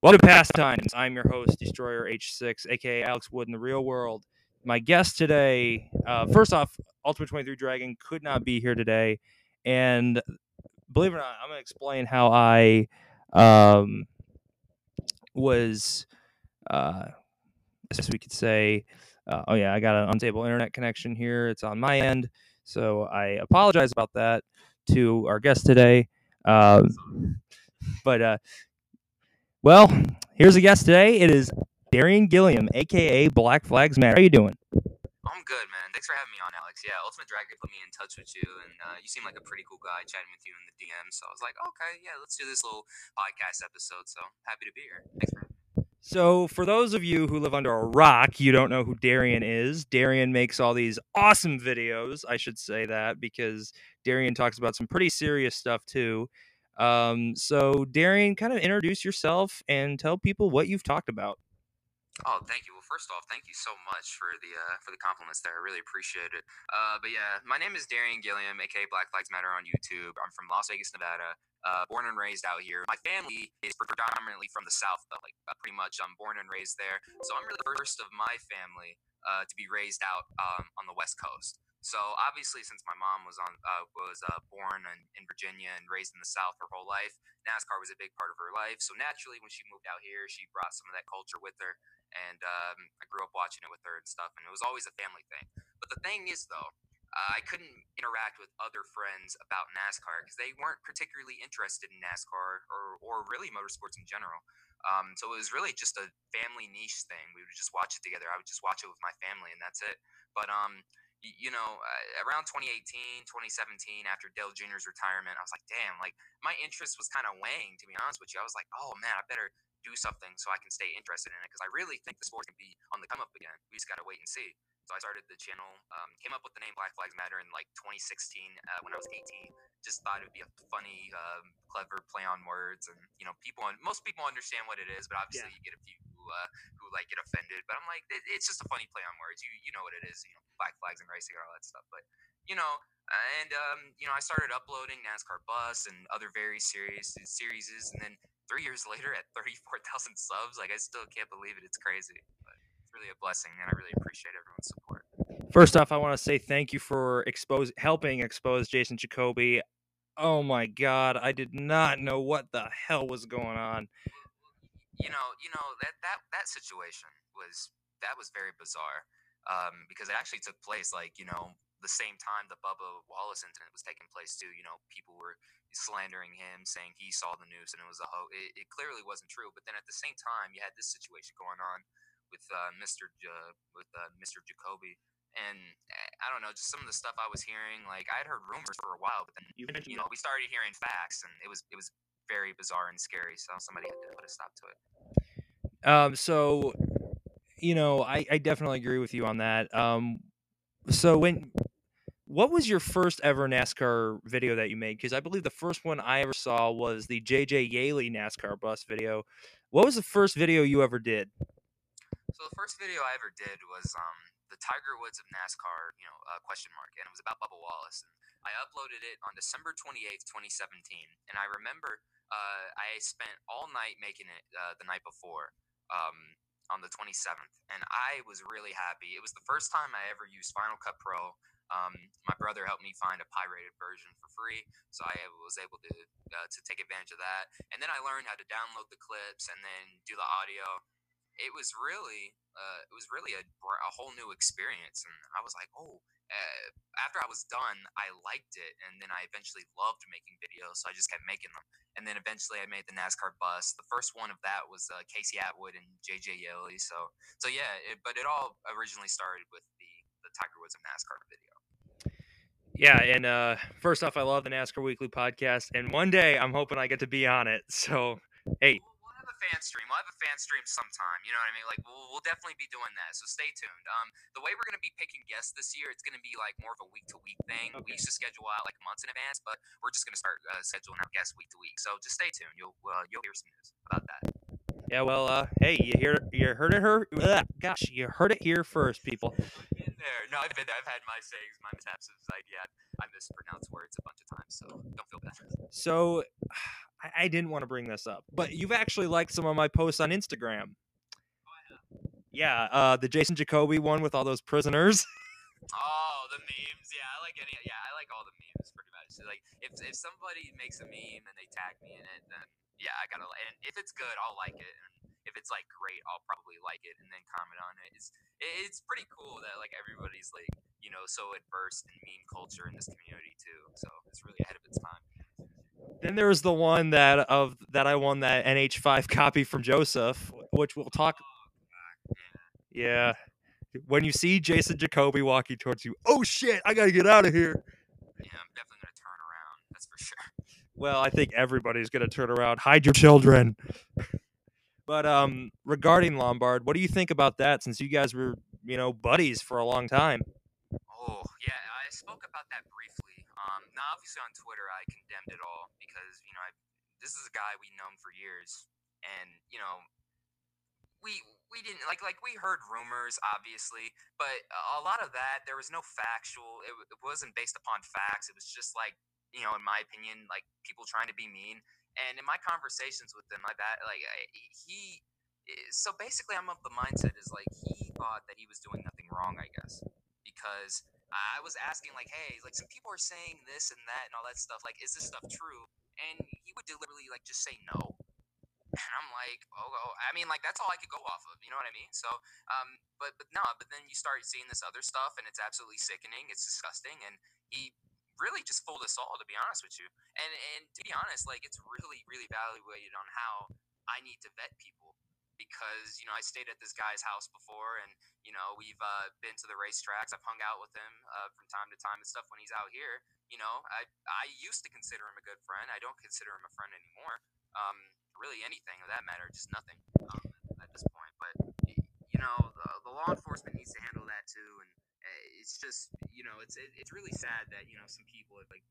Welcome to Pastimes. I'm your host, Destroyer H6, aka Alex Wood in the real world. My guest today, uh, first off, Ultimate 23 Dragon could not be here today. And believe it or not, I'm going to explain how I um, was, uh, as we could say, uh, oh yeah, I got an unstable internet connection here. It's on my end. So I apologize about that to our guest today. Um, but uh, well, here's a guest today. It is Darian Gilliam, aka Black Flags Matter. How are you doing? I'm good, man. Thanks for having me on, Alex. Yeah, Ultimate Dragon put me in touch with you, and uh, you seem like a pretty cool guy chatting with you in the DM. So I was like, okay, yeah, let's do this little podcast episode. So happy to be here. Thanks for. So, for those of you who live under a rock, you don't know who Darian is. Darian makes all these awesome videos. I should say that because Darian talks about some pretty serious stuff too. Um, so, Darian, kind of introduce yourself and tell people what you've talked about. Oh, thank you. First off, thank you so much for the uh, for the compliments there. I really appreciate it. Uh, but yeah, my name is Darian Gilliam, aka Black Lives Matter on YouTube. I'm from Las Vegas, Nevada. Uh, born and raised out here. My family is predominantly from the South, but like uh, pretty much I'm born and raised there. So I'm really the first of my family uh, to be raised out um, on the West Coast. So obviously, since my mom was on uh, was uh, born in, in, Virginia and raised in the South her whole life, NASCAR was a big part of her life. So naturally, when she moved out here, she brought some of that culture with her, and um, I grew up watching it with her and stuff. And it was always a family thing. But the thing is, though, uh, I couldn't interact with other friends about NASCAR because they weren't particularly interested in NASCAR or or really motorsports in general. Um, so it was really just a family niche thing. We would just watch it together. I would just watch it with my family, and that's it. But um, you know, uh, around 2018, 2017, after Dale Jr.'s retirement, I was like, damn, like my interest was kind of weighing, to be honest with you. I was like, oh man, I better do something so I can stay interested in it because I really think the sport can be on the come up again. We just got to wait and see. So I started the channel, um, came up with the name Black Flags Matter in like 2016 uh, when I was 18. Just thought it'd be a funny, um, clever play on words, and you know, people, most people understand what it is, but obviously yeah. you get a few who, uh, who like get offended. But I'm like, it, it's just a funny play on words. You you know what it is, you know, black flags and racing and all that stuff. But you know, and um, you know, I started uploading NASCAR Busts and other various series series, and then three years later, at 34,000 subs, like I still can't believe it. It's crazy. But it's really a blessing, and I really appreciate everyone's support. First off, I want to say thank you for expose helping expose Jason Jacoby. Oh my God, I did not know what the hell was going on. You know, you know that that that situation was that was very bizarre um, because it actually took place like you know the same time the Bubba Wallace incident was taking place too. You know, people were slandering him, saying he saw the news and it was a hoax. It, it, clearly wasn't true. But then at the same time, you had this situation going on with uh, Mr. J- with uh, Mr. Jacoby. And eh, I don't know, just some of the stuff I was hearing. Like I had heard rumors for a while, but then you, you know we started hearing facts, and it was it was very bizarre and scary. So somebody had to put a stop to it. Um. So, you know, I I definitely agree with you on that. Um. So when what was your first ever NASCAR video that you made? Because I believe the first one I ever saw was the JJ Yeley NASCAR busts video. What was the first video you ever did? So the first video I ever did was um, the Tiger Woods of NASCAR, you know, uh, question mark, and it was about Bubba Wallace. And I uploaded it on December 28th, 2017. And I remember uh, I spent all night making it uh, the night before um, on the 27th. And I was really happy. It was the first time I ever used Final Cut Pro. Um, my brother helped me find a pirated version for free, so I was able to uh, to take advantage of that. And then I learned how to download the clips and then do the audio it was really uh, it was really a, a whole new experience and i was like oh uh, after i was done i liked it and then i eventually loved making videos so i just kept making them and then eventually i made the nascar busts the first one of that was uh, casey atwood and jj yeley so so yeah it, but it all originally started with the the tiger woods of nascar video yeah, and uh, first off, I love the NASCAR Weekly podcast, and one day I'm hoping I get to be on it. So, hey, We'll have a fan stream. We'll have a fan stream sometime. You know what I mean? Like we'll, we'll definitely be doing that. So stay tuned. Um, the way we're gonna be picking guests this year, it's gonna be like more of a week to week thing. Okay. We used to schedule out like months in advance, but we're just gonna start uh, scheduling our guests week to week. So just stay tuned. You'll uh, you'll hear some news about that. Yeah, well, uh, hey, you hear you heard it here. gosh, you heard it here first, people. There. No, I've been there. I've had my sayings, my mishaps. Like, yeah, I mispronounce words a bunch of times, so don't feel bad. So, I, I didn't want to bring this up, but you've actually liked some of my posts on Instagram. Yeah, uh, the Jason Jacoby one with all those prisoners. Oh, the memes. Yeah, I like any. Yeah, I like all the memes pretty much. So, like, if if somebody makes a meme and they tag me in it, then yeah, I gotta. And if it's good, I'll like it. And if it's like great, I'll probably like it and then comment on it. It's it's pretty cool that like everybody's like you know so adversed in meme culture in this community too. So it's really ahead of its time. Then there's the one that of that I won that NH5 copy from Joseph, which we'll talk. Oh, Yeah. When you see Jason Jacoby walking towards you, oh shit, I gotta get out of here. Yeah, I'm definitely gonna turn around. That's for sure. Well, I think everybody's gonna turn around. Hide your children. But um, regarding Lombard, what do you think about that? Since you guys were, you know, buddies for a long time. Oh, yeah, I spoke about that briefly. Um, now obviously on Twitter I condemned it all because you know I, this is a guy we've known for years, and you know we we didn't like like we heard rumors obviously, but a lot of that there was no factual. It, it wasn't based upon facts. It was just like you know, in my opinion, like people trying to be mean. And in my conversations with him, I bet like I, he. eh, So basically, I'm of the mindset is like he thought that he was doing nothing wrong. I guess because I was asking like, hey, like some people are saying this and that and all that stuff. Like, is this stuff true? And he would deliberately like just say no. And I'm like, oh, oh, I mean, like that's all I could go off of. You know what I mean? So, um, but but no, but then you start seeing this other stuff, and it's absolutely sickening. It's disgusting, and he really just fooled us all, to be honest with you. And and to be honest, like it's really really evaluated on how I need to vet people because you know I stayed at this guy's house before, and you know we've uh, been to the racetracks. I've hung out with him uh, from time to time and stuff when he's out here. You know, I I used to consider him a good friend. I don't consider him a friend anymore. Um, really anything of that matter, just nothing um, at this point. But you know, the, the law enforcement needs to handle that too, and uh, it's just you know, it's it, it's really sad that you know some people have like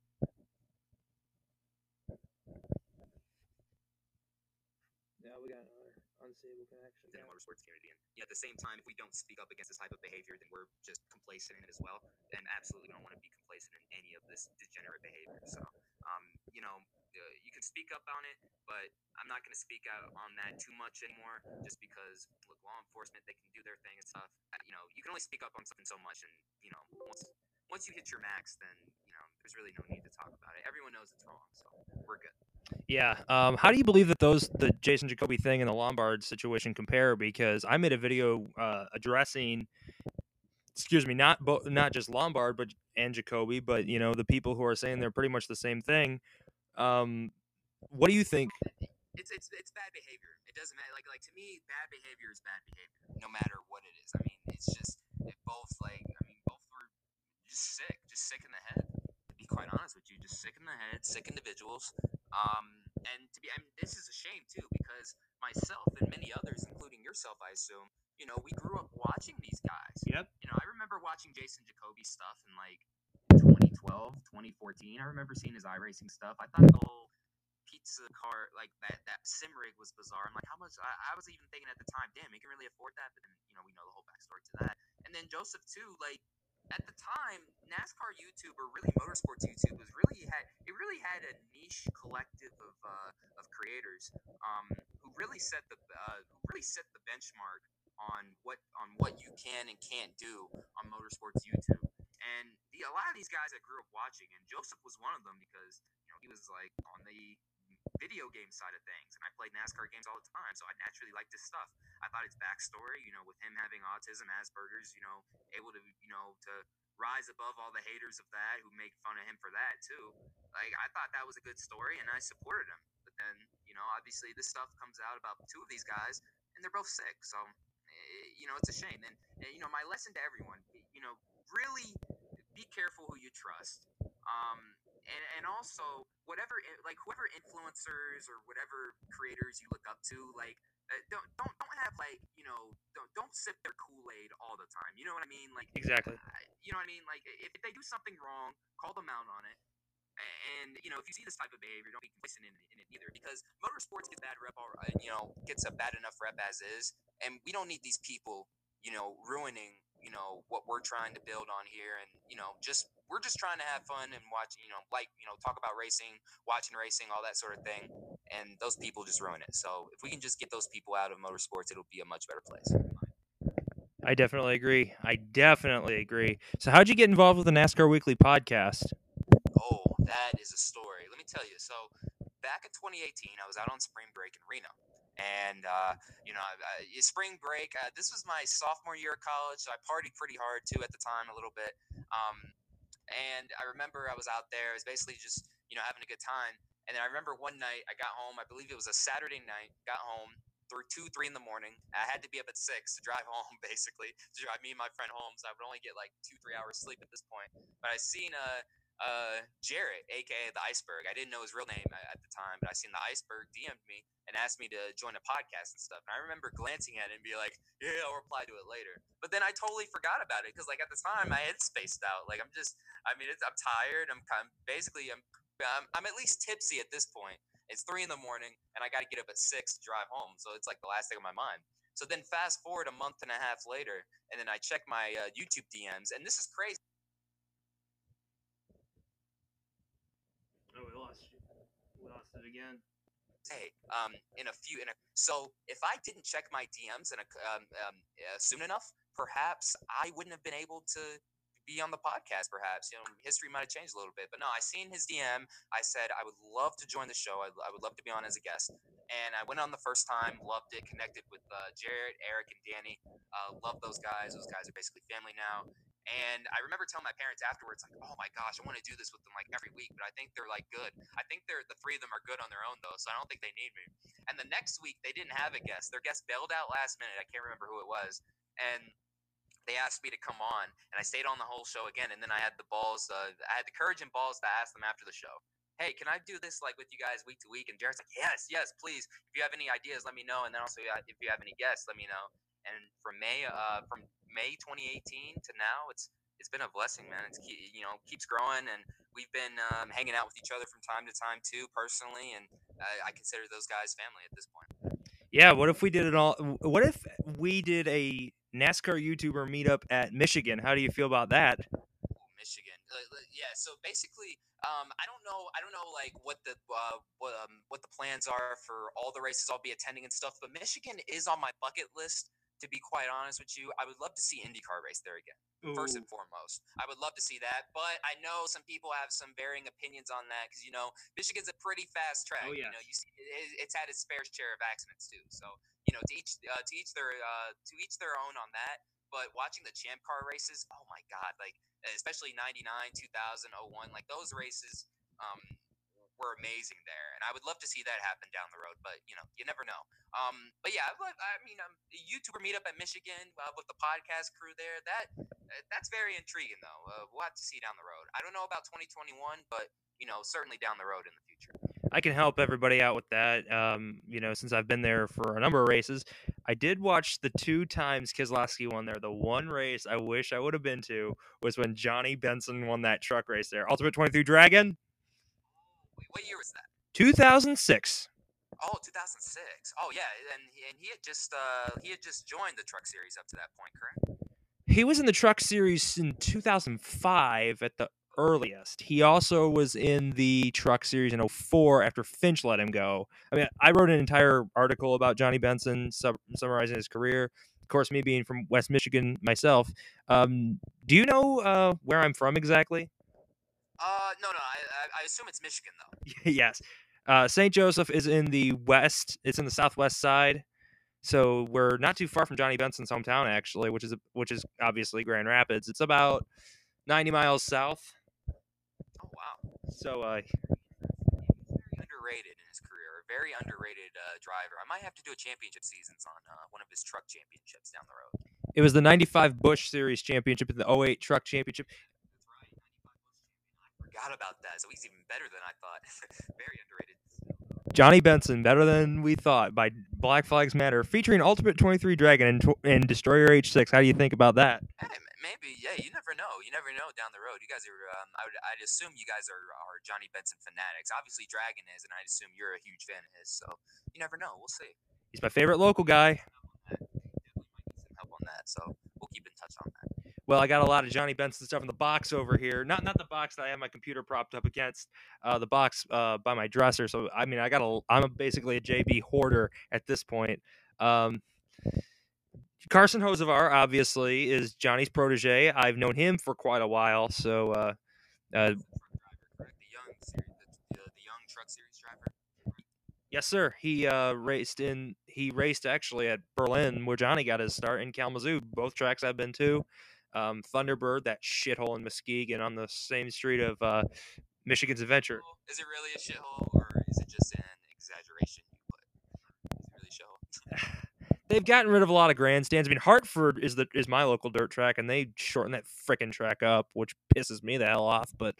Yeah, we got another unstable connection. within the motorsports community. And know, at the same time, if we don't speak up against this type of behavior, then we're just complacent in it as well. And absolutely don't want to be complacent in any of this degenerate behavior. So, um, you know, uh, you can speak up on it, but I'm not going to speak out on that too much anymore, just because look, law enforcement they can do their thing and stuff. You know, you can only speak up on something so much, and you know, once once you hit your max, then you know, there's really no need to talk about it. Everyone knows it's wrong, so we're good. Yeah. Um, how do you believe that those the Jason Jacoby thing and the Lombard situation compare? Because I made a video uh, addressing, excuse me, not bo- not just Lombard, but and Jacoby, but you know the people who are saying they're pretty much the same thing. Um, what do you think? it's it's it's bad behavior. It doesn't matter. Like like to me, bad behavior is bad behavior, no matter what it is. I mean, it's just it both like I mean, both were just sick, just sick in the head. To be quite honest with you, just sick in the head, sick individuals. Um, and to be, I mean, this is a shame too because myself and many others, including yourself, I assume, you know, we grew up watching these guys. Yep. You know, I remember watching Jason Jacoby stuff and like 2012, 2014. I remember seeing his iRacing stuff. I thought the whole pizza cart, like that, that sim rig was bizarre. I'm like, how much? I, I was even thinking at the time, damn, he can really afford that. But then, you know, we know the whole backstory to that. And then Joseph too, like at the time, NASCAR YouTube or really motorsports YouTube was really had it really had a niche collective of uh, of creators um, who really set the uh, who really set the benchmark on what on what you can and can't do on motorsports YouTube. And the, a lot of these guys I grew up watching, and Joseph was one of them because you know he was like on the video game side of things, and I played NASCAR games all the time, so I naturally liked his stuff. I thought his backstory, you know, with him having autism, Asperger's, you know, able to, you know, to rise above all the haters of that who make fun of him for that too. Like I thought that was a good story, and I supported him. But then, you know, obviously this stuff comes out about two of these guys, and they're both sick. So, eh, you know, it's a shame. And, and you know, my lesson to everyone, you know, really be careful who you trust. Um, and, and also whatever like whoever influencers or whatever creators you look up to like uh, don't don't don't have like you know don't don't sip their kool-aid all the time you know what i mean like Exactly. You know what i mean like if, they do something wrong call them out on it and you know if you see this type of behavior don't be complacent in, it- in it either because motorsports gets bad rep all right, you know gets a bad enough rep as is and we don't need these people you know ruining you know what we're trying to build on here and you know just we're just trying to have fun and watch you know like you know talk about racing watching racing all that sort of thing and those people just ruin it. So if we can just get those people out of motorsports, it'll be a much better place. I definitely agree. I definitely agree. So, how'd you get involved with the NASCAR Weekly podcast? Oh, that is a story. Let me tell you. So, back in 2018, I was out on spring break in Reno. And, uh, you know, uh, spring break, uh, this was my sophomore year of college. So I partied pretty hard too at the time, a little bit. Um, and I remember I was out there. I was basically just, you know, having a good time. And then I remember one night I got home. I believe it was a Saturday night. Got home through two, three in the morning. I had to be up at six to drive home, basically to drive me and my friend home. So I would only get like two, three hours sleep at this point. But I seen a uh, Jarrett, aka the Iceberg. I didn't know his real name time, but I seen the Iceberg DM'd me and asked me to join a podcast and stuff. And I remember glancing at it and be like, "Yeah, I'll reply to it later." But then I totally forgot about it because, like, at the time, I had spaced out. Like, I'm just, I mean, I'm tired. I'm kind, basically, I'm, I'm, I'm at least tipsy at this point. It's three in the morning, and I got to get up at six to drive home. So it's like the last thing on my mind. So then fast forward a month and a half later, and then I check my uh, YouTube DMs, and this is crazy. Oh, we lost you. We lost it again. Hey, um, in a few, in a so if I didn't check my DMs in a, um, um, uh, soon enough, perhaps I wouldn't have been able to be on the podcast. Perhaps you know, history might have changed a little bit. But no, I seen his DM. I said I would love to join the show. I, I would love to be on as a guest. And I went on the first time, loved it, connected with uh, Jarrett, Eric, and Danny. Uh, love those guys. Those guys are basically family now. And I remember telling my parents afterwards, like, "Oh my gosh, I want to do this with them like every week." But I think they're like good. I think they're the three of them are good on their own though, so I don't think they need me. And the next week they didn't have a guest. Their guest bailed out last minute. I can't remember who it was, and they asked me to come on, and I stayed on the whole show again. And then I had the balls, uh, I had the courage and balls to ask them after the show, "Hey, can I do this like with you guys week to week?" And Jared's like, "Yes, yes, please. If you have any ideas, let me know. And then also, if you have any guests, let me know." And from May, uh, from May 2018 to now, it's it's been a blessing, man. It's you know keeps growing, and we've been um, hanging out with each other from time to time too, personally, and I, I consider those guys family at this point. Yeah. What if we did it all? What if we did a NASCAR YouTuber meetup at Michigan? How do you feel about that? Michigan. Yeah. So basically, um, I don't know. I don't know like what the uh, what, um, what the plans are for all the races I'll be attending and stuff. But Michigan is on my bucket list to be quite honest with you, I would love to see IndyCar race there again. Ooh. First and foremost, I would love to see that. But I know some people have some varying opinions on that because you know Michigan's a pretty fast track. Oh, yeah. You know, you see, it's had its fair share of accidents too. So you know, to each uh, to each their uh, to each their own on that. But watching the Champ Car races, oh my god, like especially '99, 2000, 01, like those races. Um, were amazing there, and I would love to see that happen down the road. But you know, you never know. Um, but yeah, I mean, um, YouTuber meetup at Michigan uh, with the podcast crew there. That uh, that's very intriguing, though. Uh, we'll have to see down the road. I don't know about 2021, but you know, certainly down the road in the future. I can help everybody out with that. Um, you know, since I've been there for a number of races, I did watch the two times Keselowski won there. The one race I wish I would have been to was when Johnny Benson won that truck race there. Ultimate 23 Dragon. What year was that? 2006. Oh, 2006. Oh yeah, and and he had just uh he had just joined the Truck Series up to that point, correct? He was in the Truck Series in 2005 at the earliest. He also was in the Truck Series in 04 after Finch let him go. I mean, I wrote an entire article about Johnny Benson sub- summarizing his career. Of course, me being from West Michigan myself. Um, do you know uh, where I'm from exactly? Uh, no, no. I, I assume it's Michigan though. yes. Uh, St. Joseph is in the west. It's in the southwest side, so we're not too far from Johnny Benson's hometown, actually, which is which is obviously Grand Rapids. It's about ninety miles south. Oh wow! So, uh, very underrated in his career. A very underrated uh, driver. I might have to do a championship seasons on uh, one of his truck championships down the road. It was the '95 Busch Series championship and the 08 Truck Championship forgot about that. So he's even better than I thought. Very underrated. Johnny Benson, better than we thought, by Black Flags Matter, featuring Ultimate 23 Dragon and, and Destroyer H6. How do you think about that? Hey, maybe, yeah, you never know. You never know down the road. You guys are, um, I would, I'd assume you guys are, are Johnny Benson fanatics. Obviously, Dragon is, and I'd assume you're a huge fan of his. So you never know. We'll see. He's my favorite local guy. Definitely might need some help on that. So we'll keep in touch on that. Well, I got a lot of Johnny Benson stuff in the box over here. Not not the box that I have my computer propped up against. Uh, the box uh, by my dresser. So I mean, I got a. I'm basically a JB hoarder at this point. Um, Carson Hocevar obviously is Johnny's protege. I've known him for quite a while. So uh, uh, Yes, sir. He uh, raced in. He raced actually at Berlin, where Johnny got his start in Kalamazoo. Both tracks I've been to. Um, Thunderbird, that shithole in Muskegon, on the same street of uh, Michigan's Adventure. Is it really a shithole, or is it just an exaggeration? Is it really a shithole? They've gotten rid of a lot of grandstands. I mean, Hartford is the is my local dirt track, and they shorten that freaking track up, which pisses me the hell off. But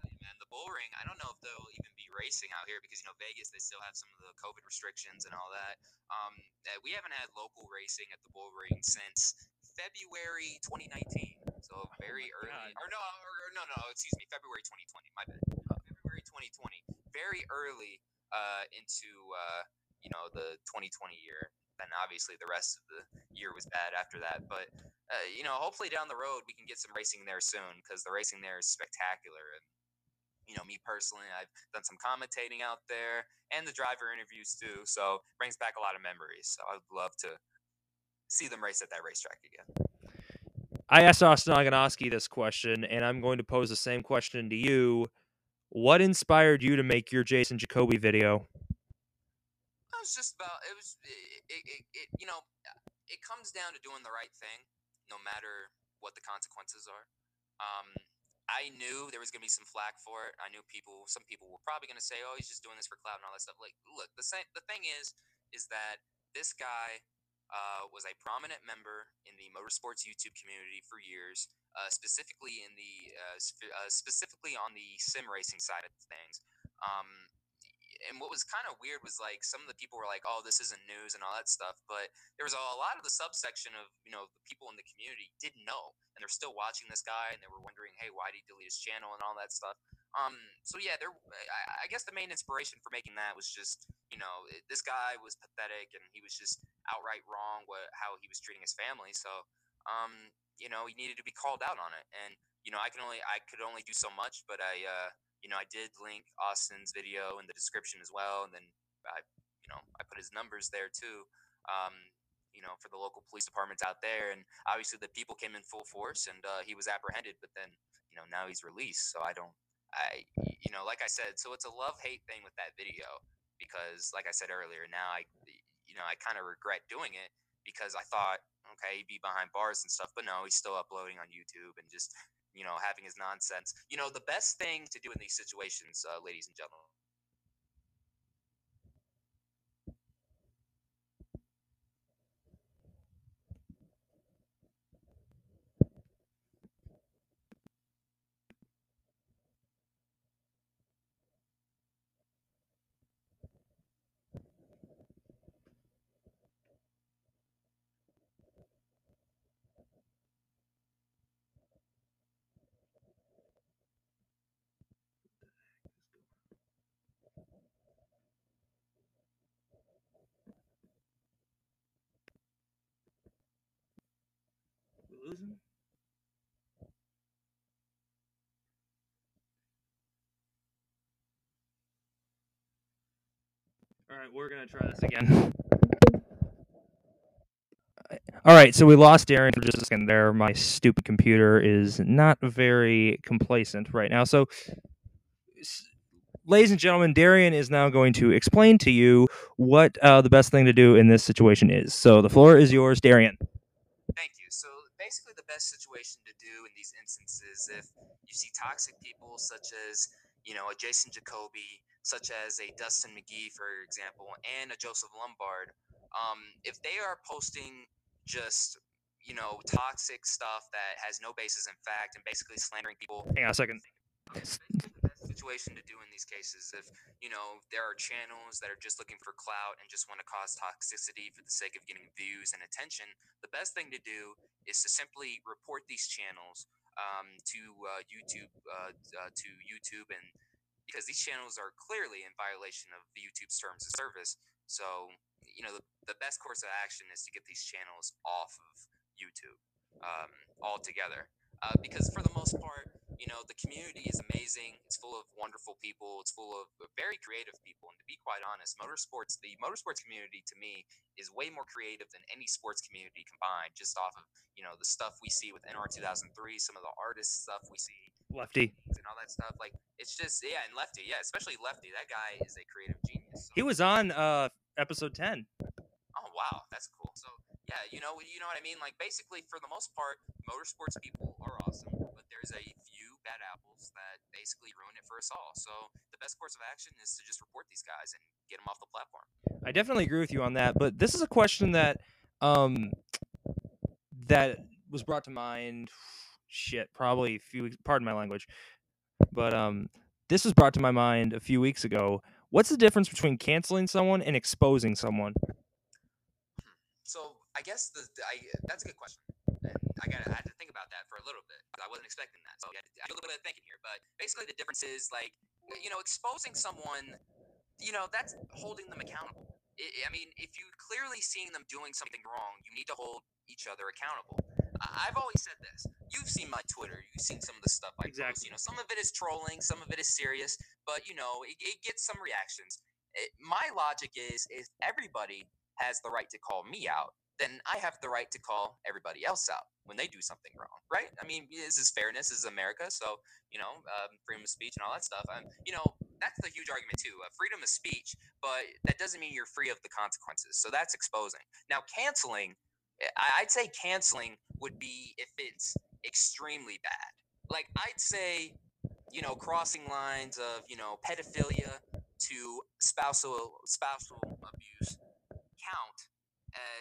man, the bull ring. I don't know if they'll even be racing out here because you know Vegas they still have some of the COVID restrictions and all that. Um, we haven't had local racing at the Bull Ring since February 2019, so very oh early. Or no, or, no, no, excuse me, February 2020. My bad. February 2020, very early uh, into uh, you know the 2020 year. And obviously the rest of the year was bad after that. But uh, you know, hopefully down the road we can get some racing there soon because the racing there is spectacular. And you know, me personally, I've done some commentating out there and the driver interviews too. So brings back a lot of memories. So I'd love to see them race at that racetrack again. I asked Austin Oganoski this question, and I'm going to pose the same question to you. What inspired you to make your Jason Jacoby video? It was just about it was it, it, it, you know it comes down to doing the right thing, no matter what the consequences are. Um, I knew there was going to be some flack for it. I knew people, some people were probably going to say, "Oh, he's just doing this for clout and all that stuff." Like, look, the same, the thing is, is that this guy uh, was a prominent member in the motorsports YouTube community for years, uh, specifically in the uh, sp- uh, specifically on the sim racing side of things. Um, and what was kind of weird was like some of the people were like, "Oh, this isn't news" and all that stuff, but there was a, a lot of the subsection of you know the people in the community didn't know, and they're still watching this guy, and they were wondering, "Hey, why did he delete his channel?" and all that stuff. Um, so yeah, there. I, I guess the main inspiration for making that was just you know this guy was pathetic, and he was just outright wrong what how he was treating his family. So um, you know, he needed to be called out on it, and you know, I can only I could only do so much, but I. Uh, you know, I did link Austin's video in the description as well, and then I, you know, I put his numbers there too. Um, you know, for the local police departments out there, and obviously the people came in full force, and uh, he was apprehended. But then, you know, now he's released. So I don't, I, you know, like I said, so it's a love hate thing with that video because, like I said earlier, now I, you know, I kind of regret doing it because I thought, okay, he'd be behind bars and stuff, but no, he's still uploading on YouTube and just you know, having his nonsense. You know, the best thing to do in these situations, uh, ladies and gentlemen. Losing? All right, we're gonna try this again. All right, so we lost Darren for just a second there. My stupid computer is not very complacent right now. So, ladies and gentlemen, Darian is now going to explain to you what uh, the best thing to do in this situation is. So, the floor is yours, Darian basically the best situation to do in these instances if you see toxic people such as you know a Jason Jacoby, such as a Dustin McGee, for example, and a Joseph Lombard. Um, if they are posting just you know toxic stuff that has no basis in fact and basically slandering people. Hang on a second situation to do in these cases. If you know there are channels that are just looking for clout and just want to cause toxicity for the sake of getting views and attention, the best thing to do is to simply report these channels um, to uh, YouTube uh, uh, to YouTube and because these channels are clearly in violation of YouTube's terms of service. So you know the, the best course of action is to get these channels off of YouTube. um, altogether. Uh, because for the most part, you know, the community is amazing. It's full of wonderful people. It's full of very creative people. And to be quite honest, motorsports, the motorsports community to me is way more creative than any sports community combined, just off of, you know, the stuff we see with NR 2003, some of the artist stuff we see. Lefty. And all that stuff. Like, it's just, yeah, and Lefty, yeah, especially Lefty. That guy is a creative genius. So. He was on uh, episode 10. Oh, wow. That's cool. So, yeah, you know, you know what I mean. Like basically, for the most part, motorsports people are awesome, but there's a bad apples that basically ruin it for us all. So the best course of action is to just report these guys and get them off the platform. I definitely agree with you on that, but this is a question that um that was brought to mind. Shit, probably a few. Weeks, Pardon my language, but um, this was brought to my mind a few weeks ago. What's the difference between canceling someone and exposing someone? So I guess the, the I, that's a good question. I got I had to think about that for a little bit. I wasn't expecting that, so I had a little bit of thinking here. But basically, the difference is like you know exposing someone, you know that's holding them accountable. I, I mean, if you clearly seeing them doing something wrong, you need to hold each other accountable. I've always said this. You've seen my Twitter. You've seen some of the stuff I exactly. post. You know, some of it is trolling, some of it is serious, but you know, it, it gets some reactions. It, my logic is, if everybody has the right to call me out, then I have the right to call everybody else out when they do something wrong, right? I mean, this is fairness, this is America, so you know, um, freedom of speech and all that stuff. And you know, that's the huge argument too. Uh, freedom of speech, but that doesn't mean you're free of the consequences. So that's exposing. Now, canceling, eh, I'd say canceling would be if it's extremely bad. Like I'd say, you know, crossing lines of you know pedophilia to spousal spousal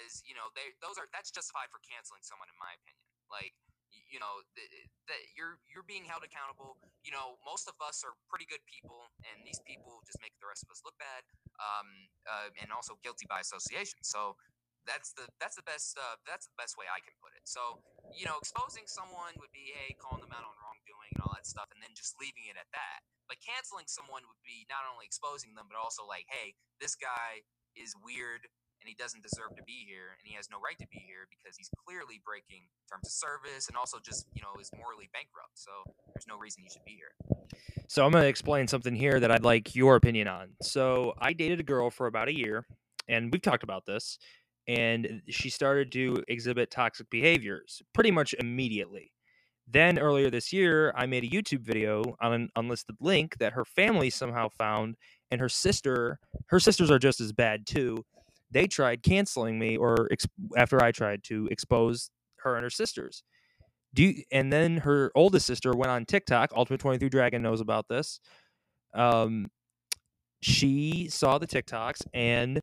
as you know they those are that's justified for canceling someone in my opinion like you know that you're you're being held accountable you know most of us are pretty good people and these people just make the rest of us look bad um, uh, and also guilty by association so that's the that's the best uh, that's the best way I can put it. So you know, exposing someone would be hey, calling them out on wrongdoing and all that stuff, and then just leaving it at that. But canceling someone would be not only exposing them, but also like, hey, this guy is weird and he doesn't deserve to be here and he has no right to be here because he's clearly breaking terms of service and also just you know is morally bankrupt. So there's no reason he should be here. So i'm going to explain something here that i'd like your opinion on. So i dated a girl for about a year and we've talked about this and she started to exhibit toxic behaviors pretty much immediately. Then earlier this year i made a youtube video on an unlisted link that her family somehow found and her sister her sisters are just as bad too they tried canceling me or ex- after I tried to expose her and her sisters. Do you, and then her oldest sister went on TikTok. Ultimate Twenty Three Dragon knows about this. Um, she saw the TikToks and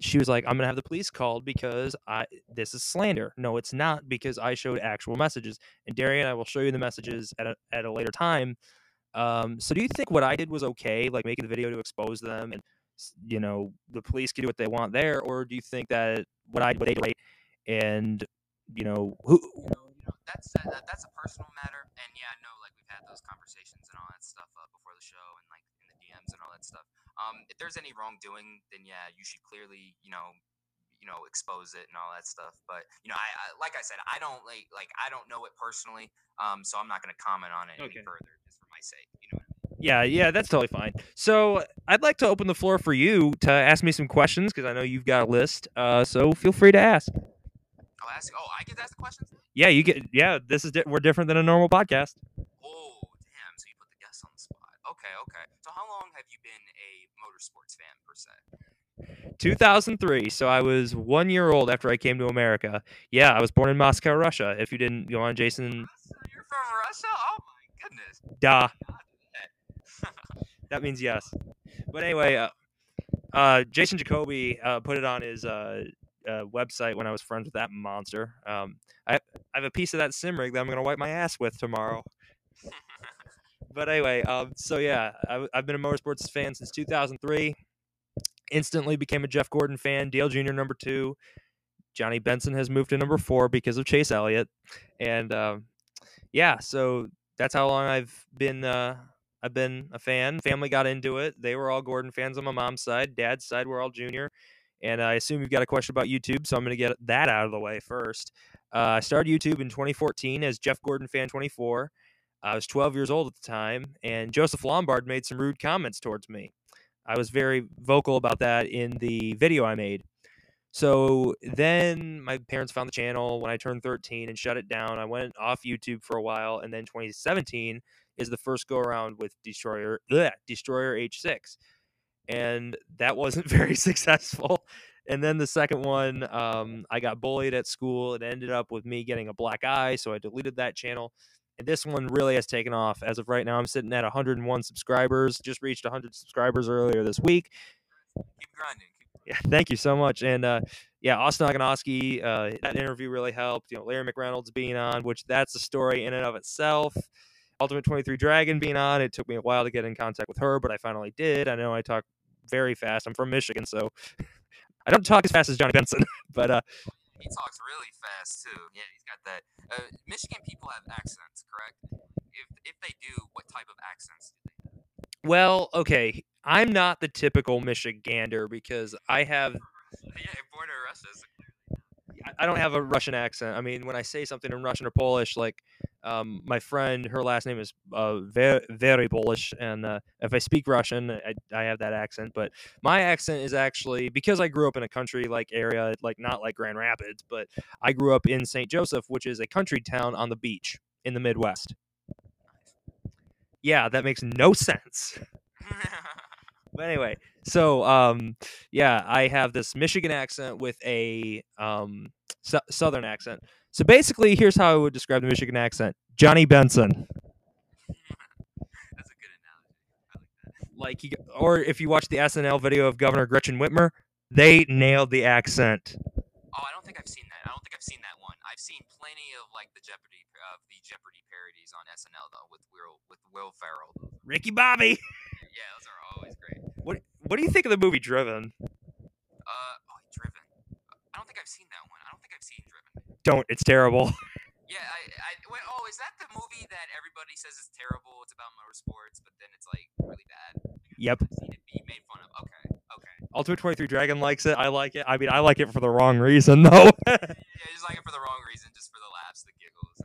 she was like, "I'm gonna have the police called because I this is slander." No, it's not because I showed actual messages. And Darian, I will show you the messages at a at a later time. Um, so do you think what I did was okay, like making the video to expose them and you know the police can do what they want there, or do you think that what I what they do and you know who? You know, you know that's a, that's a personal matter, and yeah, I know like we've had those conversations and all that stuff uh, before the show, and like in the DMs and all that stuff. Um, if there's any wrongdoing, then yeah, you should clearly you know you know expose it and all that stuff but you know I, I, like i said i don't like like i don't know it personally um so i'm not going to comment on it okay. any further just for my sake you know yeah, yeah, that's totally fine. So I'd like to open the floor for you to ask me some questions because I know you've got a list. Uh, so feel free to ask. I'll ask. Oh, I get to ask the questions. Yeah, you get. Yeah, this is di- we're different than a normal podcast. Oh, damn! So you put the guests on the spot. Okay, okay. So how long have you been a motorsports fan per se? 2003. So I was one year old after I came to America. Yeah, I was born in Moscow, Russia. If you didn't go on, Jason. You're from Russia? Oh my goodness. Duh that means yes. But anyway, uh, uh, Jason Jacoby uh, put it on his uh, uh, website when I was friends with that monster. Um, I, I have a piece of that sim rig that I'm going to wipe my ass with tomorrow. but anyway, um, so yeah, I, have been a motorsports fan since 2003. Instantly became a Jeff Gordon fan. Dale Jr. number two. Johnny Benson has moved to number four because of Chase Elliott, and um, yeah, so that's how long I've been uh, I've been a fan. Family got into it. They were all Gordon fans on my mom's side. Dad's side were all Junior. And I assume you've got a question about YouTube, so I'm going to get that out of the way first. Uh, I started YouTube in 2014 as Jeff Gordon Fan 24. I was 12 years old at the time, and Joseph Lombard made some rude comments towards me. I was very vocal about that in the video I made. So then my parents found the channel when I turned 13 and shut it down. I went off YouTube for a while, and then 2017 is the first go around with Destroyer bleh, Destroyer H6, and that wasn't very successful. And then the second one, um, I got bullied at school. It ended up with me getting a black eye, so I deleted that channel. And this one really has taken off. As of right now, I'm sitting at 101 subscribers. Just reached 100 subscribers earlier this week. Keep grinding. Yeah, thank you so much. And uh, yeah, Austin Aganowski, uh, that interview really helped. You know, Larry McReynolds being on, which that's a story in and of itself. Ultimate 23 Dragon being on. It took me a while to get in contact with her, but I finally did. I know I talk very fast. I'm from Michigan, so I don't talk as fast as Johnny Benson, but uh, He talks really fast too. Yeah, he's got that. Uh, Michigan people have accents, correct? If if they do, what type of accents do they? have? well, okay. I'm not the typical Michigander because I have yeah, born in Russia. I- I don't have a Russian accent. I mean, when I say something in Russian or Polish, like um, my friend, her last name is uh, very, very Polish, and uh, if I speak Russian, I, I have that accent. But my accent is actually because I grew up in a country like area, like not like Grand Rapids, but I grew up in St. Joseph, which is a country town on the beach in the Midwest. Yeah, that makes no sense. But anyway, so um, yeah, I have this Michigan accent with a um, su- Southern accent. So basically, here's how I would describe the Michigan accent: Johnny Benson. That's a good analogy. Like he, or if you watch the SNL video of Governor Gretchen Whitmer, they nailed the accent. Oh, I don't think I've seen that. I don't think I've seen that one. I've seen plenty of like the Jeopardy of the Jeopardy parodies on SNL though with Will with Will Ferrell. Ricky Bobby. Yeah, those are always great. What What do you think of the movie Driven? Uh, oh, Driven. I don't think I've seen that one. I don't think I've seen Driven. Don't. It's terrible. Yeah, I, I wait, oh, is that the movie that everybody says is terrible? It's about motorsports, but then it's like really bad. Yep. It be made fun of. Okay, okay. Ultimate 23 Dragon likes it. I like it. I mean, I like it for the wrong reason, though. Yeah, just like it for the wrong reason, just for the laughs, the giggles.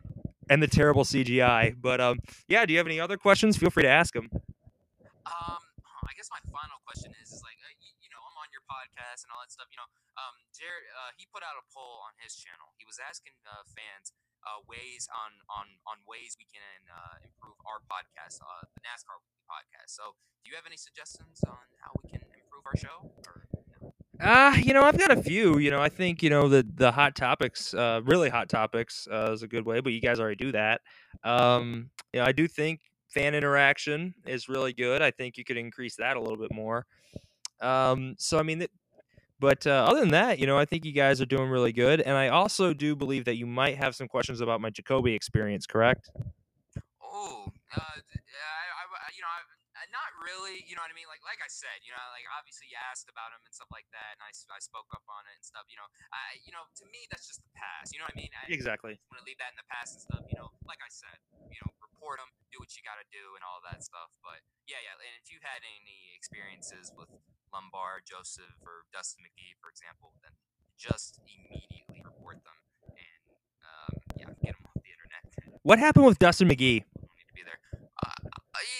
and the terrible CGI. But um, yeah. Do you have any other questions? Feel free to ask them. Um, I guess my final question is, is like, uh, you, know, I'm on your podcast and all that stuff. You know, Jared, uh, he put out a poll on his channel. He was asking uh, fans uh, ways on on on ways we can uh, improve our podcast, uh, the NASCAR podcast. So, do you have any suggestions on how we can improve our show? Or? Uh, you know, I've got a few. You know, I think you know the the hot topics, uh, really hot topics, is a good way. But you guys already do that. Um, you know, I do think fan interaction is really good. I think you could increase that a little bit more. Um, so I mean, but uh, other than that, you know, I think you guys are doing really good. And I also do believe that you might have some questions about my Jacoby experience. Correct? Oh, uh, I, I, you know, I, I- not really. You know what I mean? Like, like I said, you know, like obviously you asked about him and stuff like that, and I, I spoke up on it and stuff. You know, I, you know, to me that's just the past. You know what I mean? I, Exactly. want to leave that in the past and stuff. You know, like I said, you know, report them, do what you got to do, and all that stuff. But yeah, yeah. And if you had any experiences with Lombard, Joseph, or Dustin McGee, for example, then just immediately report them and um, yeah, get them off the internet. What happened with Dustin McGee? need to be there. Uh,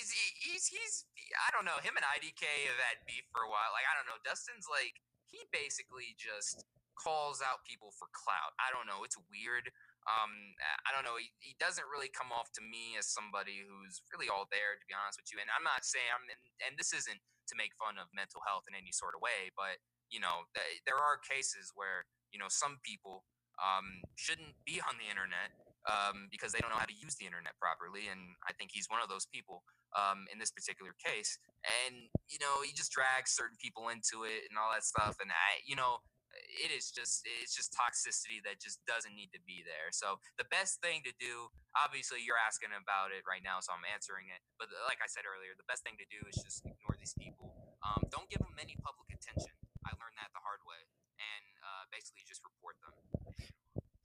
he's, he's he's I don't know. Him and IDK have had beef for a while. Like I don't know. Dustin's like he basically just calls out people for clout. I don't know. It's weird. Um, I- I don't know. He, he doesn't really come off to me as somebody who's really all there, to be honest with you. And I'm not saying I'm, and, and this isn't to make fun of mental health in any sort of way, but you know, th- there are cases where you know some people um, shouldn't be on the internet um, because they don't know how to use the internet properly. And I think he's one of those people um, in this particular case. And you know, he just drags certain people into it and all that stuff. And I, you know, it is just it's just toxicity that just doesn't need to be there. So the best thing to do, obviously, you're asking about it right now, so I'm answering it. But like I said earlier, the best thing to do is just these people. Um, don't give them any public attention. I learned that the hard way, and uh, basically just report them.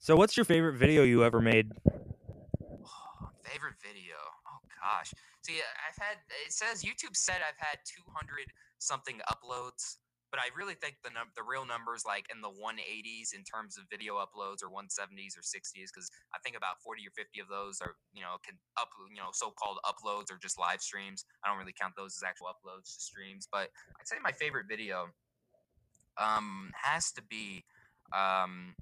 So, what's your favorite video you ever made? Oh, favorite video. Oh gosh. See, I've had it says YouTube said I've had 200 something uploads. But I really think the num- the real numbers like in the 180s in terms of video uploads or 170s or 60s because I think about 40 or 50 of those are you know can up you know so-called uploads or just live streams. I don't really count those as actual uploads to streams, but I'd say my favorite video um has to be um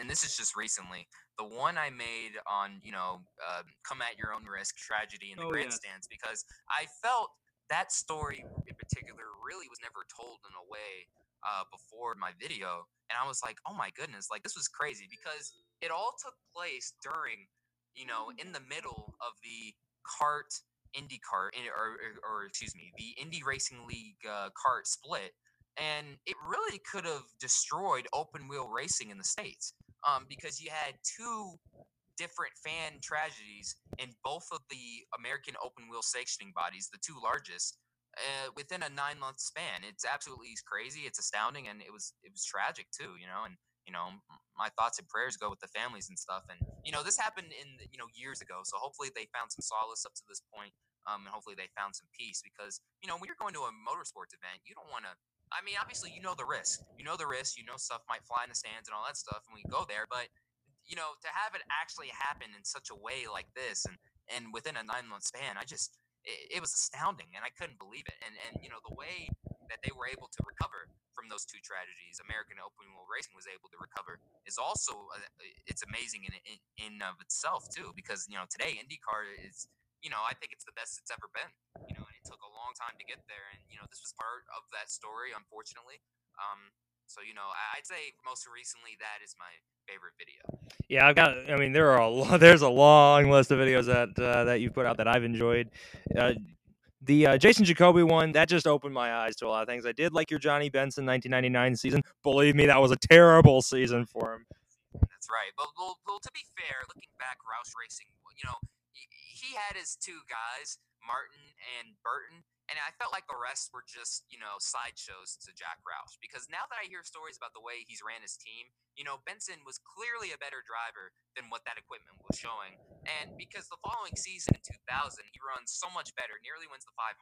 and this is just recently the one I made on you know uh, come at your own risk tragedy in the Oh, yes. grandstands because I felt that story in particular really was never told in a way uh, before my video and I was like oh my goodness like this was crazy because it all took place during you know in the middle of the CART Indy cart or, or, or excuse me the Indy Racing League uh, CART split and it really could have destroyed open wheel racing in the states um, because you had two different fan tragedies in both of the American open wheel sanctioning bodies, the two largest, uh, within a nine month span. It's absolutely crazy. It's astounding, and it was it was tragic too. You know, and you know my thoughts and prayers go with the families and stuff. And you know this happened in you know years ago, so hopefully they found some solace up to this point. Um, and hopefully they found some peace because you know when you're going to a motorsports event, you don't want to I mean, obviously, you know the risk. You know the risk. You know stuff might fly in the stands and all that stuff, and we go there. But you know, to have it actually happen in such a way like this, and and within a nine month span, I just it, it was astounding, and I couldn't believe it. And and you know the way that they were able to recover from those two tragedies, American Open Wheel Racing was able to recover, is also uh, it's amazing in in, in of itself too. Because you know today IndyCar is you know I think it's the best it's ever been. You know, and it took a long time to get there, and you know this was part of that story, unfortunately. Um, so you know, I- I'd say most recently that is my favorite video. Yeah, I've got. I mean, there are a lot, there's a long list of videos that uh, that you've put out that I've enjoyed. Uh, the uh, Jason Jacoby one that just opened my eyes to a lot of things. I did like your Johnny Benson 1999 season. Believe me, that was a terrible season for him. That's right. But well, well, to be fair, looking back, Roush Racing, you know, he, he had his two guys, Martin and Burton, and I felt like the rest were just, you know, sideshows to Jack Roush. Because now that I hear stories about the way he's ran his team, you know, Benson was clearly a better driver than what that equipment was showing. And because the following season in 2000, he runs so much better, nearly wins the 500,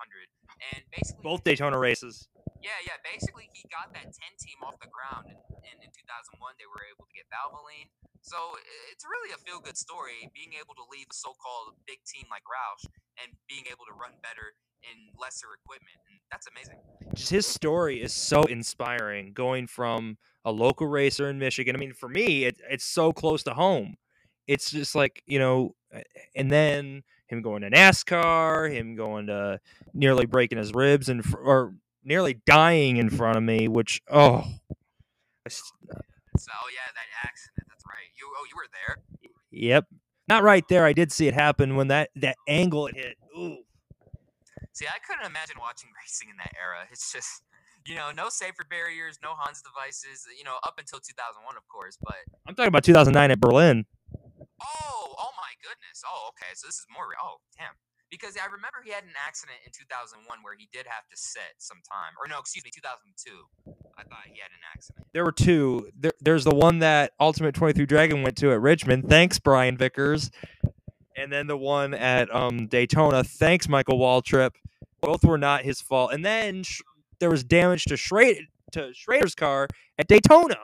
and basically Both Daytona races. yeah, yeah. Basically, he got that 10 team off the ground, and, and in 2001, they were able to get Valvoline. So it's really a feel good story being able to leave a so called big team like Roush and being able to run better in lesser equipment. And that's amazing. Just his story is so inspiring. Going from a local racer in Michigan. I mean, for me, it, it's so close to home. It's just like you know, and then him going to NASCAR, him going to nearly breaking his ribs and fr- or nearly dying in front of me. Which oh, s- uh So, yeah, that accident. That's right. You, oh, you were there. yep, not right there. I did see it happen when that that angle it hit. Ooh. See, I couldn't imagine watching racing in that era. It's just, you know, no safer barriers, no Hans devices, you know, up until 2001, of course. But I'm talking about 2009 at Berlin. Oh, oh my goodness. Oh, okay. So this is more. Oh, damn. Because I remember he had an accident in 2001 where he did have to sit some time. Or no, excuse me, 2002. I thought he had an accident. There were two. There, there's the one that Ultimate 23 Dragon went to at Richmond. Thanks, Brian Vickers. And then the one at um, Daytona. Thanks, Michael Waltrip. Both were not his fault. And then sh- there was damage to Schrader to Schrader's car at Daytona.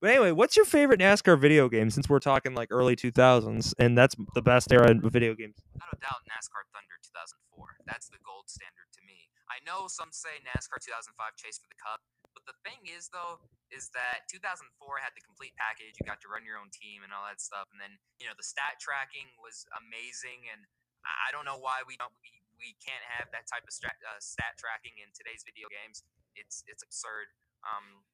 But anyway, what's your favorite NASCAR video game? Since we're talking like early 2000s, and that's the best era of video games. Without a doubt, NASCAR Thunder 2004. That's the gold standard. I know some say NASCAR 2005 Chase for the Cup, but the thing is, though, is that 2004 had the complete package. You got to run your own team and all that stuff, and then you know the stat tracking was amazing. And I don't know why we don't we, we can't have that type of stat, uh, stat tracking in today's video games. It's it's absurd. Um,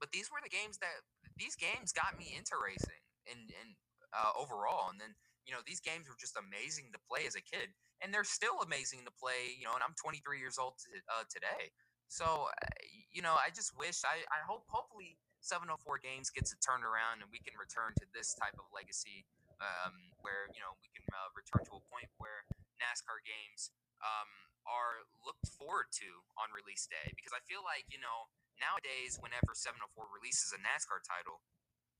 but these were the games that these games got me into racing and and uh, overall. And then you know these games were just amazing to play as a kid, and they're still amazing to play. You know, and I'm 23 years old t- uh, today. So uh, you know, I just wish I I hope hopefully 704 games gets it turned around and we can return to this type of legacy um, where you know we can uh, return to a point where NASCAR games um, are looked forward to on release day because I feel like you know nowadays whenever 704 releases a NASCAR title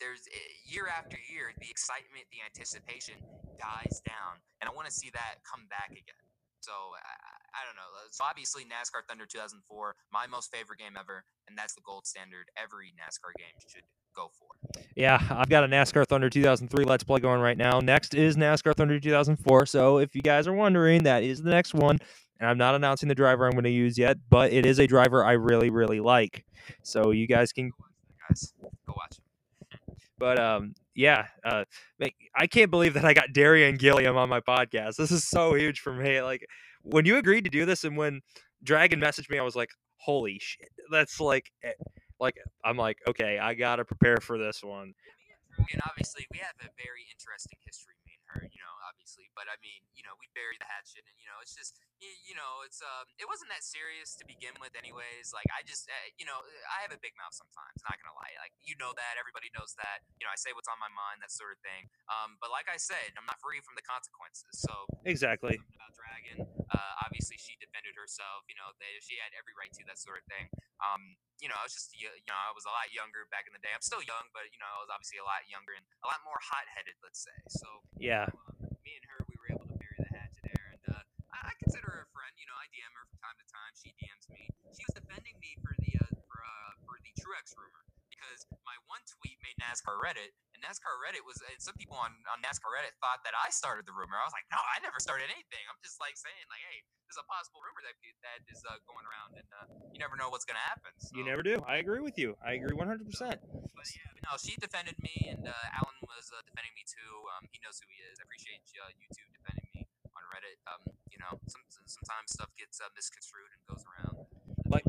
there's eh, year after year the excitement the anticipation dies down and I want to see that come back again So I, I don't know. So obviously NASCAR Thunder 2004, my most favorite game ever, and that's the gold standard. Every NASCAR game should go for. Yeah, I've got a NASCAR Thunder 2003 Let's Play going right now. Next is NASCAR Thunder 2004. So if you guys are wondering, that is the next one. And I'm not announcing the driver I'm going to use yet, but it is a driver I really, really like. So you guys can. Go watch guys. Go watch it. But um, yeah, uh, I can't believe that I got Darian Gilliam on my podcast. This is so huge for me. Like when you agreed to do this, and when Dragon messaged me, I was like, "Holy shit!" That's like, eh, like I'm like, okay, I gotta prepare for this one. And obviously, we have a very interesting history, me and her. You know, obviously, but I mean, you know, we buried the hatchet, and you know, it's just, you know, it's um, it wasn't that serious to begin with, anyways. Like, I just, uh, you know, I have a big mouth sometimes. Not gonna lie, like you know that, everybody knows that. You know, I say what's on my mind, that sort of thing. Um, but like I said, I'm not free from the consequences. So exactly. About Dragon, uh, obviously she defended herself. You know, they, she had every right to that sort of thing. Um, you know, I was just, you know, I was a lot younger back in the day. I'm still young, but you know, I was obviously a lot younger and a lot more hot-headed, let's say. So yeah. You know, uh, me and her, we were able to bury the hatchet there, and uh, I, I, consider her a friend. You know, I DM her from time to time. She DMs me. She was defending me for the uh, for uh, for the Truex rumor because my one tweet made NASCAR Reddit, and NASCAR Reddit was, and some people on, on NASCAR Reddit thought that I started the rumor. I was like, no, I never started anything. I'm just like saying, like, hey, there's a possible rumor that that is uh, going around, and uh, you never know what's gonna happen. So. You never do. I agree with you. I agree 100. percent But yeah, no, she defended me, and uh, Alan was uh, defending me too. Um, he knows who he is. I appreciate uh, you two defending me on Reddit. Um, you know, some, sometimes stuff gets uh, misconstrued and goes around. Like,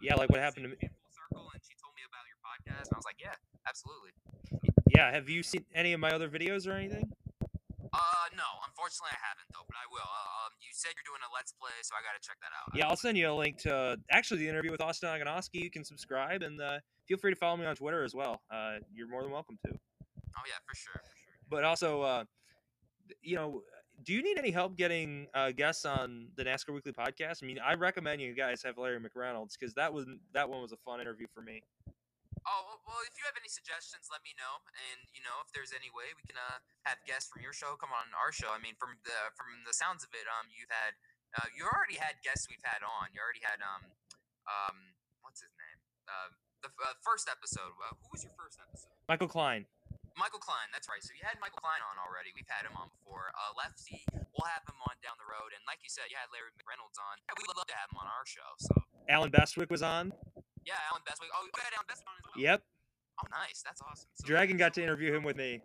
yeah, like what happened to me. Full circle, and she told me about your podcast, and I was like, yeah, absolutely. Yeah, have you seen any of my other videos or anything? Uh, no, unfortunately I haven't though, but I will. Uh, um, you said you're doing a let's play, so I gotta check that out. Yeah, I'll send you a link to actually the interview with Austin Aganoski. You can subscribe and uh, feel free to follow me on Twitter as well. Uh, you're more than welcome to. Oh yeah, for sure, for sure. But also, uh, you know, do you need any help getting uh, guests on the NASCAR Weekly podcast? I mean, I recommend you guys have Larry McReynolds because that was that one was a fun interview for me. Oh well, if you have any suggestions, let me know. And you know, if there's any way we can uh, have guests from your show come on our show. I mean, from the from the sounds of it, um, you've had uh, you already had guests we've had on. You already had um um what's his name? Uh, the uh, first episode. Uh, who was your first episode? Michael Klein. Michael Klein, that's right. So you had Michael Klein on already. We've had him on before. Uh, Lefty, we'll have him on down the road. And like you said, you had Larry McReynolds on. Yeah, we'd love to have him on our show. So Allen Bestwick was on. Yeah, Allen Bestwick. Oh, you had Allen Bestwick on as well. Yep. Oh, nice. That's awesome. So, Dragon got to interview him with me.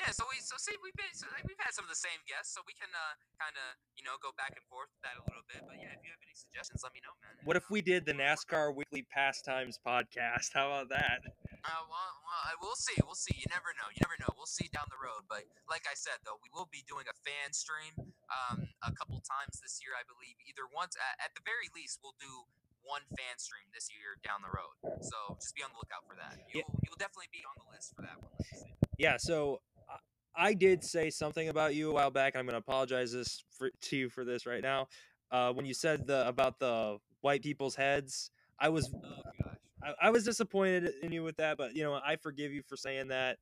Yeah, so we so see we've been so we've had some of the same guests, so we can uh, kind of you know go back and forth with that a little bit. But yeah, if you have any suggestions, let me know, man. What if we did the NASCAR Weekly Pastimes podcast? How about that? Uh, well, well, we'll see. We'll see. You never know. You never know. We'll see down the road. But like I said, though, we will be doing a fan stream um, a couple times this year, I believe. Either once, at, at the very least, we'll do one fan stream this year down the road. So just be on the lookout for that. You'll, yeah. you'll definitely be on the list for that one. Yeah. So I did say something about you a while back, and I'm going to apologize this for, to you for this right now. Uh, when you said the about the white people's heads, I was oh, I, I was disappointed in you with that, but you know I forgive you for saying that.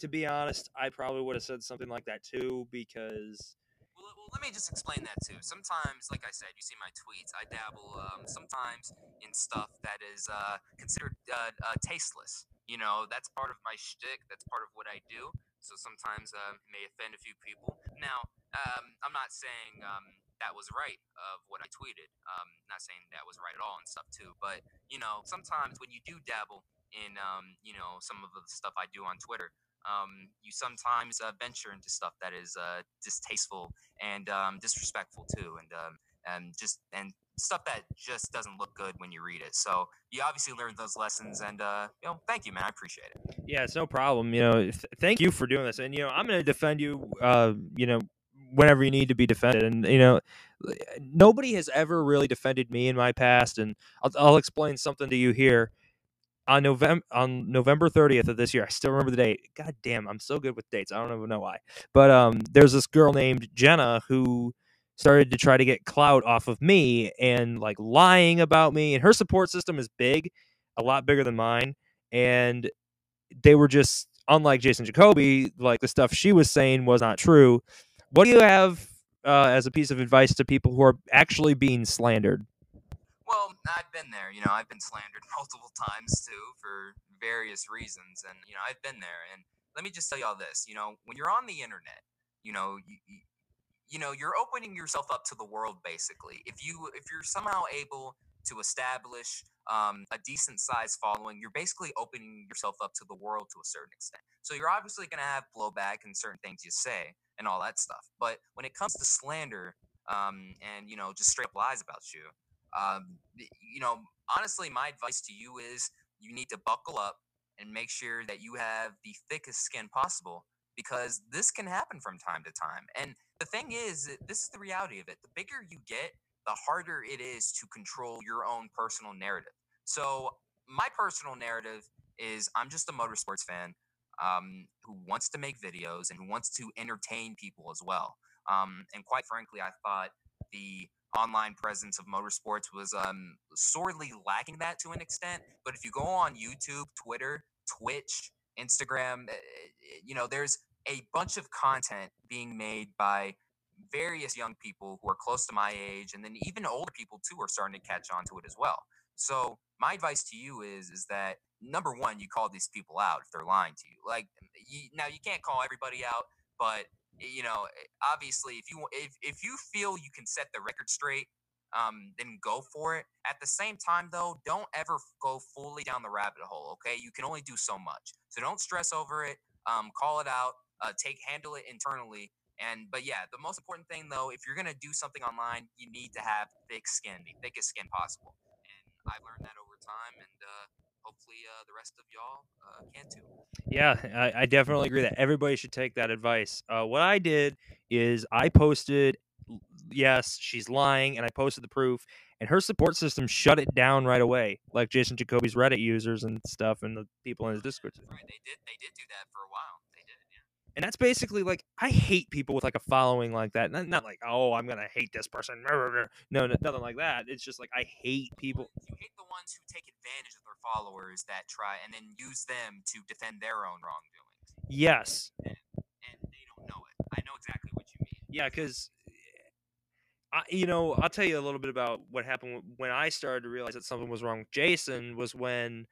To be honest, I probably would have said something like that too because well, well, let me just explain that too. Sometimes, like I said, you see my tweets. I dabble um, sometimes in stuff that is uh, considered uh, uh, tasteless. You know, that's part of my shtick. That's part of what I do. So sometimes uh, it may offend a few people. Now, um, I'm not saying um, that was right of what I tweeted. Um, not saying that was right at all and stuff too. But you know, sometimes when you do dabble in, um, you know, some of the stuff I do on Twitter, um, you sometimes uh, venture into stuff that is uh, distasteful and um, disrespectful too, and um, and just and stuff that just doesn't look good when you read it. So you obviously learned those lessons, and uh, you know, thank you, man. I appreciate it. Yeah, it's no problem. You know, th- thank you for doing this, and you know, I'm going to defend you. Uh, you know, whenever you need to be defended, and you know, nobody has ever really defended me in my past, and I'll, I'll explain something to you here. On November on November 30th of this year, I still remember the date. God damn, I'm so good with dates. I don't even know why. But um, there's this girl named Jenna who started to try to get clout off of me and like lying about me. And her support system is big, a lot bigger than mine. And they were just unlike Jason Jacoby, like the stuff she was saying was not true. What do you have uh, as a piece of advice to people who are actually being slandered? Well, I've been there. You know, I've been slandered multiple times too for various reasons, and you know, I've been there. And let me just tell you all this. You know, when you're on the internet, you know, you, you, you know, you're opening yourself up to the world. Basically, if you if you're somehow able to establish um, a decent size following, you're basically opening yourself up to the world to a certain extent. So you're obviously going to have blowback and certain things you say and all that stuff. But when it comes to slander um, and you know just straight up lies about you, um, you know, honestly, my advice to you is you need to buckle up and make sure that you have the thickest skin possible because this can happen from time to time. And the thing is, this is the reality of it. The bigger you get, the harder it is to control your own personal narrative. So, my personal narrative is I'm just a motorsports fan um, who wants to make videos and who wants to entertain people as well. Um, and quite frankly, I thought the online presence of motorsports was um, sorely lacking that to an extent. But if you go on YouTube, Twitter, Twitch, Instagram, eh, eh, you know, there's a bunch of content being made by various young people who are close to my age, and then even older people too are starting to catch on to it as well. So my advice to you is is that number one, you call these people out if they're lying to you. Like you, now, you can't call everybody out, but you know, eh, obviously, if you if if you feel you can set the record straight, um, then go for it. At the same time, though, don't ever go fully down the rabbit hole. Okay, you can only do so much, so don't stress over it. Um, call it out. Uh, take handle it internally. And but yeah, the most important thing though, if you're gonna do something online, you need to have thick skin, the thickest skin possible. And I've learned that over time, and uh, hopefully uh, the rest of y'all uh, can too. Yeah, I, I, definitely agree that everybody should take that advice. Uh, what I did is I posted, yes, she's lying, and I posted the proof, and her support system shut it down right away, like Jason Jacoby's Reddit users and stuff, and the people in his Discord. Right, they did. They did do that for a while. They did, yeah. And that's basically like I hate people with like a following like that. Not, not like oh I'm gonna hate this person. No, nothing like that. It's just like I hate people. You hate the ones who take advantage of their followers that try and then use them to defend their own wrongdoings. Yes. And, and they don't know it. I know exactly what you mean. Yeah, because I, you know, I'll tell you a little bit about what happened when I started to realize that something was wrong with Jason. Was when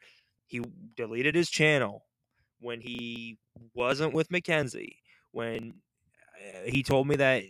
he deleted his channel, when he wasn't with McKenzie, when uh, he told me that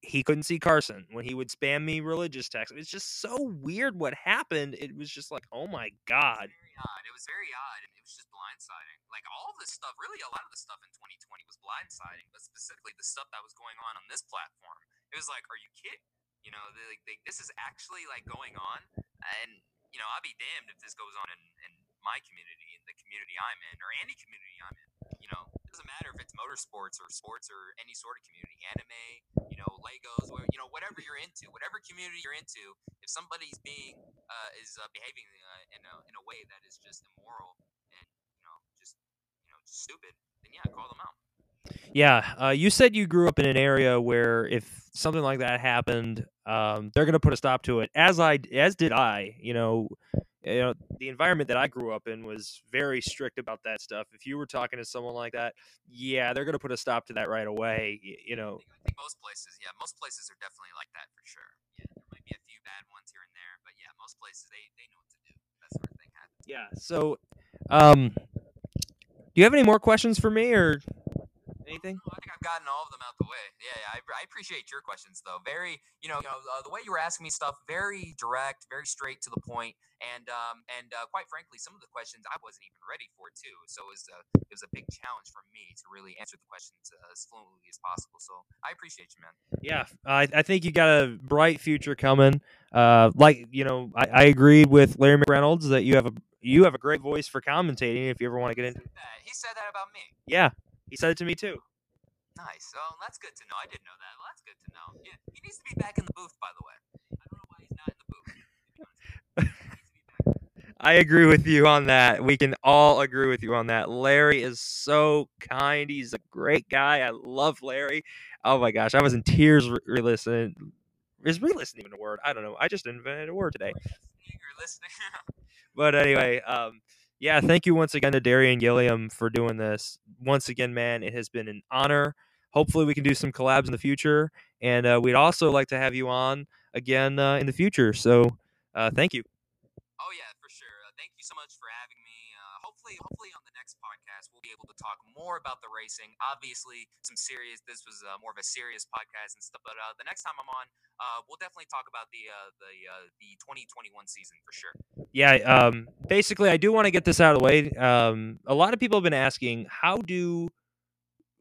he couldn't see Carson when he would spam me religious texts. It's just so weird what happened. It was just like, oh my god. It was very odd. It was very odd, it was just blindsiding. Like all this stuff, really, a lot of the stuff in 2020 was blindsiding, but specifically the stuff that was going on on this platform, it was like, are you kidding? You know, they, they, this is actually like going on, and you know, I'll be damned if this goes on in, in my community, in the community I'm in, or any community I'm in. You know, it doesn't matter if it's motorsports or sports or any sort of community, anime, you know, Legos, or, you know, whatever you're into, whatever community you're into. If somebody's being uh, is uh, behaving uh, in a in a way that is just immoral and you know just you know just stupid, then yeah, call them out. Yeah, uh, you said you grew up in an area where if something like that happened, um, they're going to put a stop to it. As I, as did I. You know, you know, the environment that I grew up in was very strict about that stuff. If you were talking to someone like that, yeah, they're going to put a stop to that right away. You, you know, I think most places, yeah, most places are definitely like that for sure. Yeah, there might be a few bad ones here and there, but yeah, most places they they know what to do. That sort of thing happens. Yeah. So, um, do you have any more questions for me or? Anything? I think I've gotten all of them out the way. Yeah, yeah I, I, appreciate your questions though. Very, you know, you know uh, the way you were asking me stuff, very direct, very straight to the point, and um, and uh, quite frankly, some of the questions I wasn't even ready for too. So it was a it was a big challenge for me to really answer the questions uh, as fluently as possible. So I appreciate you, man. Yeah, I, I think you got a bright future coming. Uh, like you know, I, I agree with Larry McReynolds that you have a you have a great voice for commentating. If you ever want to get into, he said that about me. Yeah, he said it to me too. Nice. Oh, that's good to know. I didn't know that. Well, that's good to know. Yeah, he needs to be back in the booth, by the way. I don't know why he's not in the booth. I agree with you on that. We can all agree with you on that. Larry is so kind. He's a great guy. I love Larry. Oh my gosh, I was in tears re listening. Is re listening even a word? I don't know. I just invented a word today. listening. but anyway, um, yeah, thank you once again to Darian Gilliam for doing this. Once again, man, it has been an honor. hopefully we can do some collabs in the future, and uh, we'd also like to have you on again uh, in the future. So uh, thank you. Oh yeah, for sure. Uh, thank you so much for having me. Uh, hopefully, hopefully on the next podcast we'll be able to talk more about the racing. Obviously, some serious. This was uh, more of a serious podcast and stuff. But uh, the next time I'm on, uh, we'll definitely talk about the uh, the uh, the 2021 season for sure. Yeah. Um, basically, I do want to get this out of the way. Um, a lot of people have been asking, how do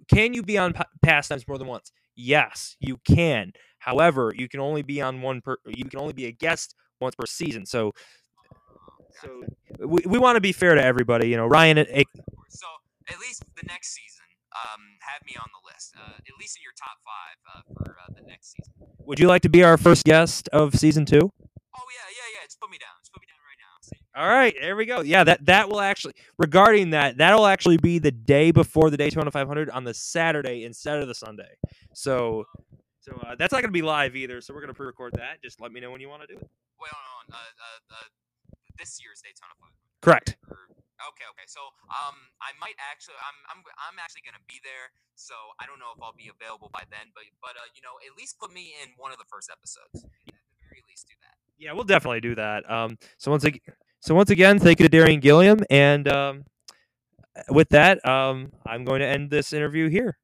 can you be on pa- pastimes more than once? Yes, you can. However, you can only be on one per. You can only be a guest once per season. So, so we, we want to be fair to everybody. You know, Ryan. At, So at least the next season, um, have me on the list. Uh, at least in your top five uh, for uh, the next season. would you like to be our first guest of season two? Oh yeah, yeah, yeah. Just put me down. Just put me down right now. See? All right, there we go. Yeah, that that will actually regarding that that'll actually be the day before the Daytona 500 on the Saturday instead of the Sunday. So, so uh, that's not going to be live either. So we're going to pre-record that. Just let me know when you want to do it. Wait, on. Uh, uh, uh, this year's Daytona 500. Correct. Or- Okay, okay. So, um, I might actually, I'm, I'm, I'm actually gonna be there. So I don't know if I'll be available by then, but, but, uh, you know, at least put me in one of the first episodes. At the very least, do that. Yeah, we'll definitely do that. Um, so once again, so once again, thank you to Darian Gilliam, and um, with that, um, I'm going to end this interview here.